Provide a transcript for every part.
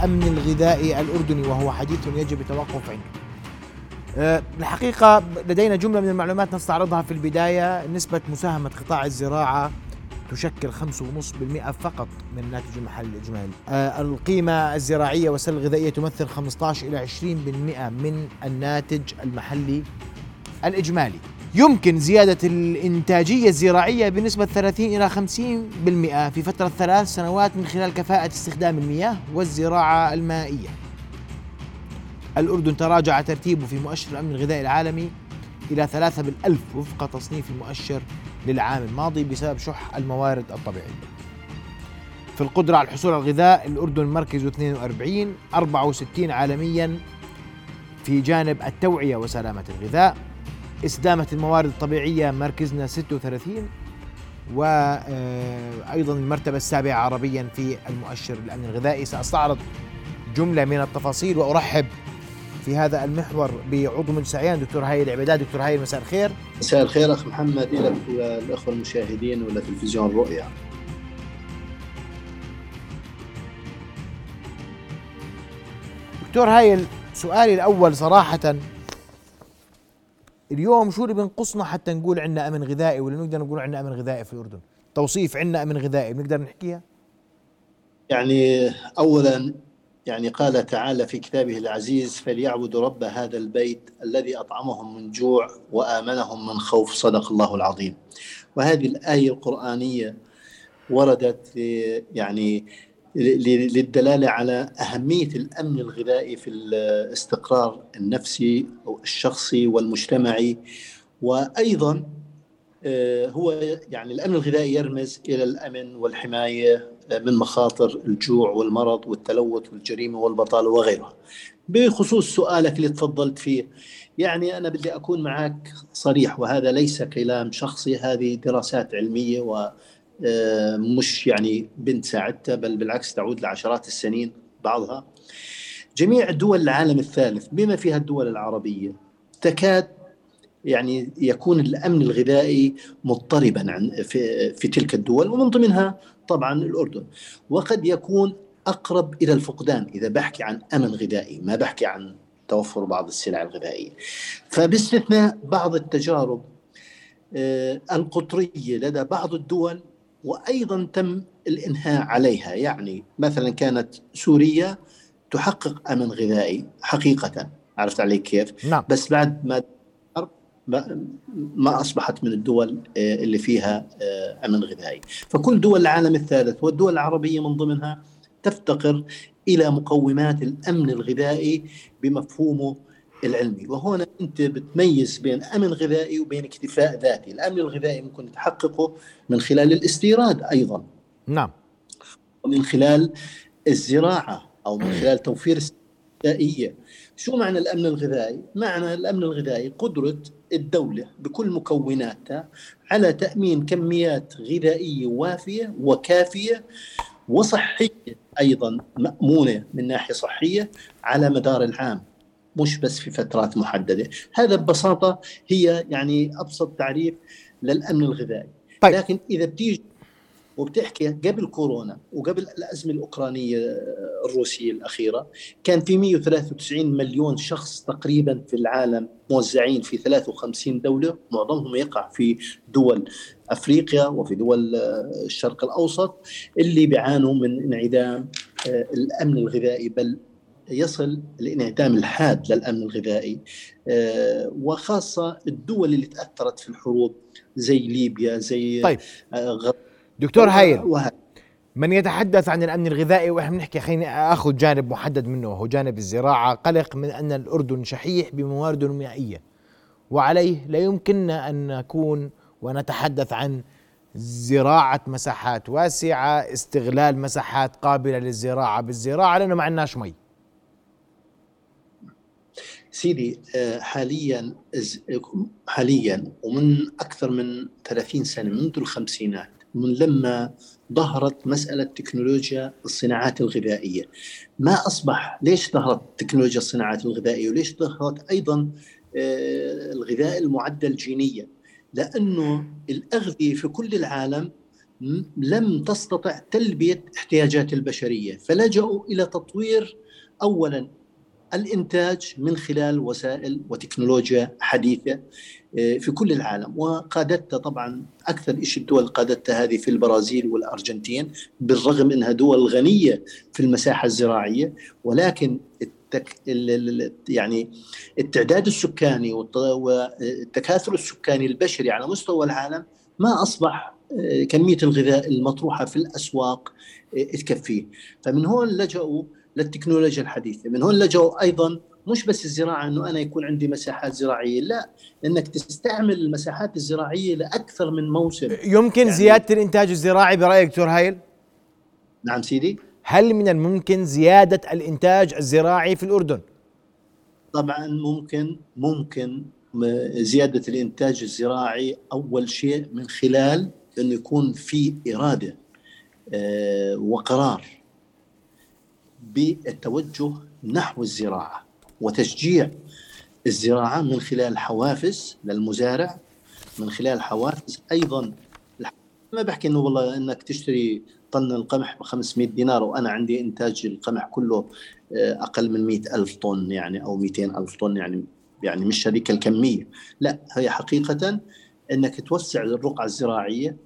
الأمن الغذائي الأردني وهو حديث يجب التوقف عنده أه، الحقيقة لدينا جملة من المعلومات نستعرضها في البداية. نسبة مساهمة قطاع الزراعة تشكل 5.5% فقط من الناتج المحلي الإجمالي أه، القيمة الزراعية والسلة الغذائية تمثل 15 إلى 20% من الناتج المحلي الإجمالي. يمكن زيادة الإنتاجية الزراعية بنسبة 30 إلى 50% في فترة ثلاث سنوات من خلال كفاءة استخدام المياه والزراعة المائية. الأردن تراجع ترتيبه في مؤشر الأمن الغذائي العالمي إلى ثلاثة بالألف وفق تصنيف المؤشر للعام الماضي بسبب شح الموارد الطبيعية. في القدرة على الحصول على الغذاء الأردن مركز 42 64 عالميا في جانب التوعية وسلامة الغذاء. استدامة الموارد الطبيعية مركزنا 36 وأيضا المرتبة السابعة عربيا في المؤشر الأمن الغذائي. سأستعرض جملة من التفاصيل وأرحب في هذا المحور بعضو مجلس عيان دكتور هاي العبادات دكتور هاي مساء الخير. مساء الخير أخ محمد لك الأخوة المشاهدين ولا تلفزيون الرؤيا. دكتور هاي سؤالي الأول صراحة اليوم شو اللي بنقصنا حتى نقول عندنا أمن غذائي ولا نقدر نقول عندنا أمن غذائي في الأردن؟ توصيف عندنا أمن غذائي بنقدر نحكيها؟ يعني اولا يعني قال تعالى في كتابه العزيز فليعبدوا رب هذا البيت الذي أطعمهم من جوع وآمنهم من خوف. صدق الله العظيم. وهذه الآية القرآنية وردت يعني للدلالة على أهمية الأمن الغذائي في الاستقرار النفسي أو الشخصي والمجتمعي وأيضا آه، هو يعني الأمن الغذائي يرمز إلى الأمن والحماية من مخاطر الجوع والمرض والتلوث والجريمة والبطالة وغيرها. بخصوص سؤالك اللي تفضلت فيه يعني أنا بدي أكون معك صريح وهذا ليس كلام شخصي هذه دراسات علمية و آه، مش يعني بنت ساعدتها بل بالعكس تعود لعشرات السنين بعضها. جميع دول العالم الثالث بما فيها الدول العربية تكاد يعني يكون الأمن الغذائي مضطربا عن في, في تلك الدول ومن ضمنها طبعا الأردن. وقد يكون أقرب إلى الفقدان إذا بحكي عن أمن غذائي ما بحكي عن توفر بعض السلع الغذائية. فباستثناء بعض التجارب آه، القطرية لدى بعض الدول وأيضا تم الإنهاء عليها يعني مثلا كانت سوريا تحقق أمن غذائي حقيقة عرفت علي كيف؟ نعم. بس بعد ما ما أصبحت من الدول آه، اللي فيها آه، أمن غذائي، فكل دول العالم الثالث والدول العربية من ضمنها تفتقر إلى مقومات الأمن الغذائي بمفهومه العلمي. وهنا أنت بتميز بين امن غذائي وبين اكتفاء ذاتي. الأمن الغذائي ممكن تحققه من خلال الاستيراد أيضا. نعم. ومن خلال الزراعة أو من خلال توفير غذائيه شو معنى الأمن الغذائي؟ معنى الأمن الغذائي قدرة الدولة بكل مكوناتها على تأمين كميات غذائية وافية وكافية وصحية أيضا مأمونة من ناحية صحية على مدار العام. مش بس في فترات محددة. هذا ببساطة هي يعني أبسط تعريف للأمن الغذائي. طيب. لكن إذا بتيجي وبتحكي قبل كورونا وقبل الأزمة الأوكرانية الروسية الأخيرة كان في 193 مليون شخص تقريبا في العالم موزعين في 53 دولة. معظمهم يقع في دول أفريقيا وفي دول الشرق الأوسط اللي بيعانوا من انعدام آه، الأمن الغذائي. بل يصل الانعدام الحاد للأمن الغذائي آه، وخاصة الدول اللي تأثرت في الحروب زي ليبيا زي طيب. غ... دكتور هايل. من يتحدث عن الأمن الغذائي وإحنا بنحكي خليني آخذ جانب محدد منه وهو جانب الزراعة قلق من أن الأردن شحيح بموارده المائيه وعليه لا يمكننا أن نكون ونتحدث عن زراعة مساحات واسعة استغلال مساحات قابلة للزراعة بالزراعة لأنه ما عندناش مي. سيدي آه، حاليا حاليا ومن أكثر من 30 سنة منذ الخمسينات من لما ظهرت مسألة تكنولوجيا الصناعات الغذائية. ما أصبح ليش ظهرت تكنولوجيا الصناعات الغذائية؟ وليش ظهرت أيضا آه، الغذاء المعدل جينيا؟ لأنه الأغذية في كل العالم لم تستطع تلبية احتياجات البشرية. فلجأوا إلى تطوير اولا الإنتاج من خلال وسائل وتكنولوجيا حديثة آه، في كل العالم. وقادتها طبعا أكثر شيء الدول قادتها هذه في البرازيل والأرجنتين بالرغم إنها دول غنية في المساحة الزراعية. ولكن التك... يعني التعداد السكاني والتكاثر السكاني البشري على مستوى العالم ما أصبح آه، كمية الغذاء المطروحة في الأسواق آه، تكفيه فمن هون لجأوا للتكنولوجيا الحديثة. من هون لجوا أيضا مش بس الزراعة إنه أنا يكون عندي مساحات زراعية لا انك تستعمل المساحات الزراعية لأكثر من موسم. يمكن يعني زيادة الإنتاج الزراعي برأيك دكتور هايل؟ نعم سيدي. هل من الممكن زيادة الإنتاج الزراعي في الأردن؟ طبعا ممكن ممكن زيادة الإنتاج الزراعي أول شيء من خلال إنه يكون في إرادة آه، وقرار بالتوجه نحو الزراعة وتشجيع الزراعة من خلال حوافز للمزارع من خلال حوافز أيضا ما بحكي إنه والله إنك تشتري طن القمح ب 500 دينار وأنا عندي إنتاج القمح كله آه، أقل من 100 ألف طن يعني أو 200 ألف طن يعني يعني مش هذيك الكمية. لا هي حقيقة إنك توسع الرقعة الزراعية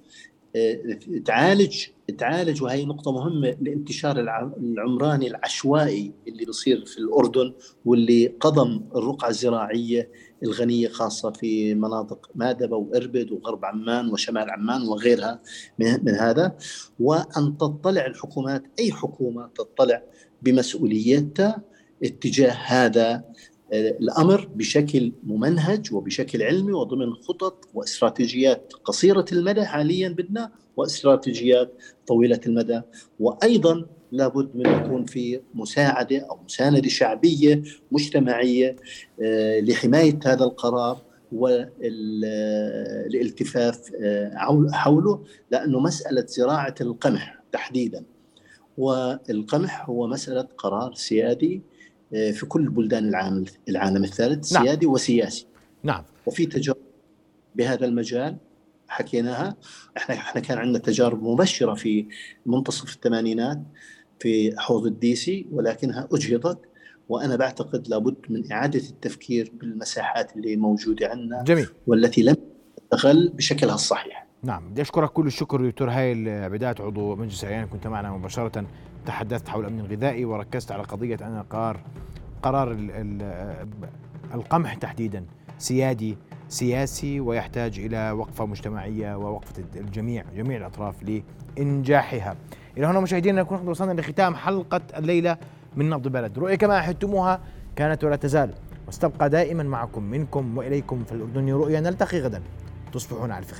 تعالج تعالج وهي نقطة مهمة لانتشار العمراني العشوائي اللي بيصير في الأردن واللي قضم الرقعة الزراعية الغنية خاصة في مناطق مادبة وإربد وغرب عمان وشمال عمان وغيرها من هذا. وأن تطلع الحكومات أي حكومة تطلع بمسؤوليتها اتجاه هذا الأمر بشكل ممنهج وبشكل علمي وضمن خطط واستراتيجيات قصيرة المدى حاليا بدنا واستراتيجيات طويلة المدى. وأيضا لابد من يكون في مساعدة أو مساندة شعبية مجتمعية آه، لحماية هذا القرار والالتفاف آه، حوله لأنه مسألة زراعة القمح تحديدا. والقمح هو مسألة قرار سيادي في كل بلدان العالم العالم الثالث نعم. سيادي وسياسي. نعم. وفي تجارب بهذا المجال حكيناها. إحنا إحنا كان عندنا تجارب مبشرة في منتصف الثمانينات في حوض الديسي ولكنها أجهضت وأنا بعتقد لابد من إعادة التفكير بالمساحات اللي موجودة عندنا جميل. والتي لم تستغل بشكلها الصحيح. نعم بدي أشكرك كل الشكر دكتور هايل بداية عضو مجلس العيان كنت معنا مباشرة تحدثت حول الأمن الغذائي وركزت على قضية أن قرار قرار ال ال القمح تحديدا سيادي سياسي ويحتاج إلى وقفة مجتمعية ووقفة الجميع جميع الأطراف لإنجاحها. إلى هنا مشاهدينا نكون وصلنا لختام حلقة الليلة من نبض بلد، رؤية كما احدتموها كانت ولا تزال واستبقى دائما معكم منكم وإليكم في الاردن رؤيا نلتقي غدا تصبحون على خير.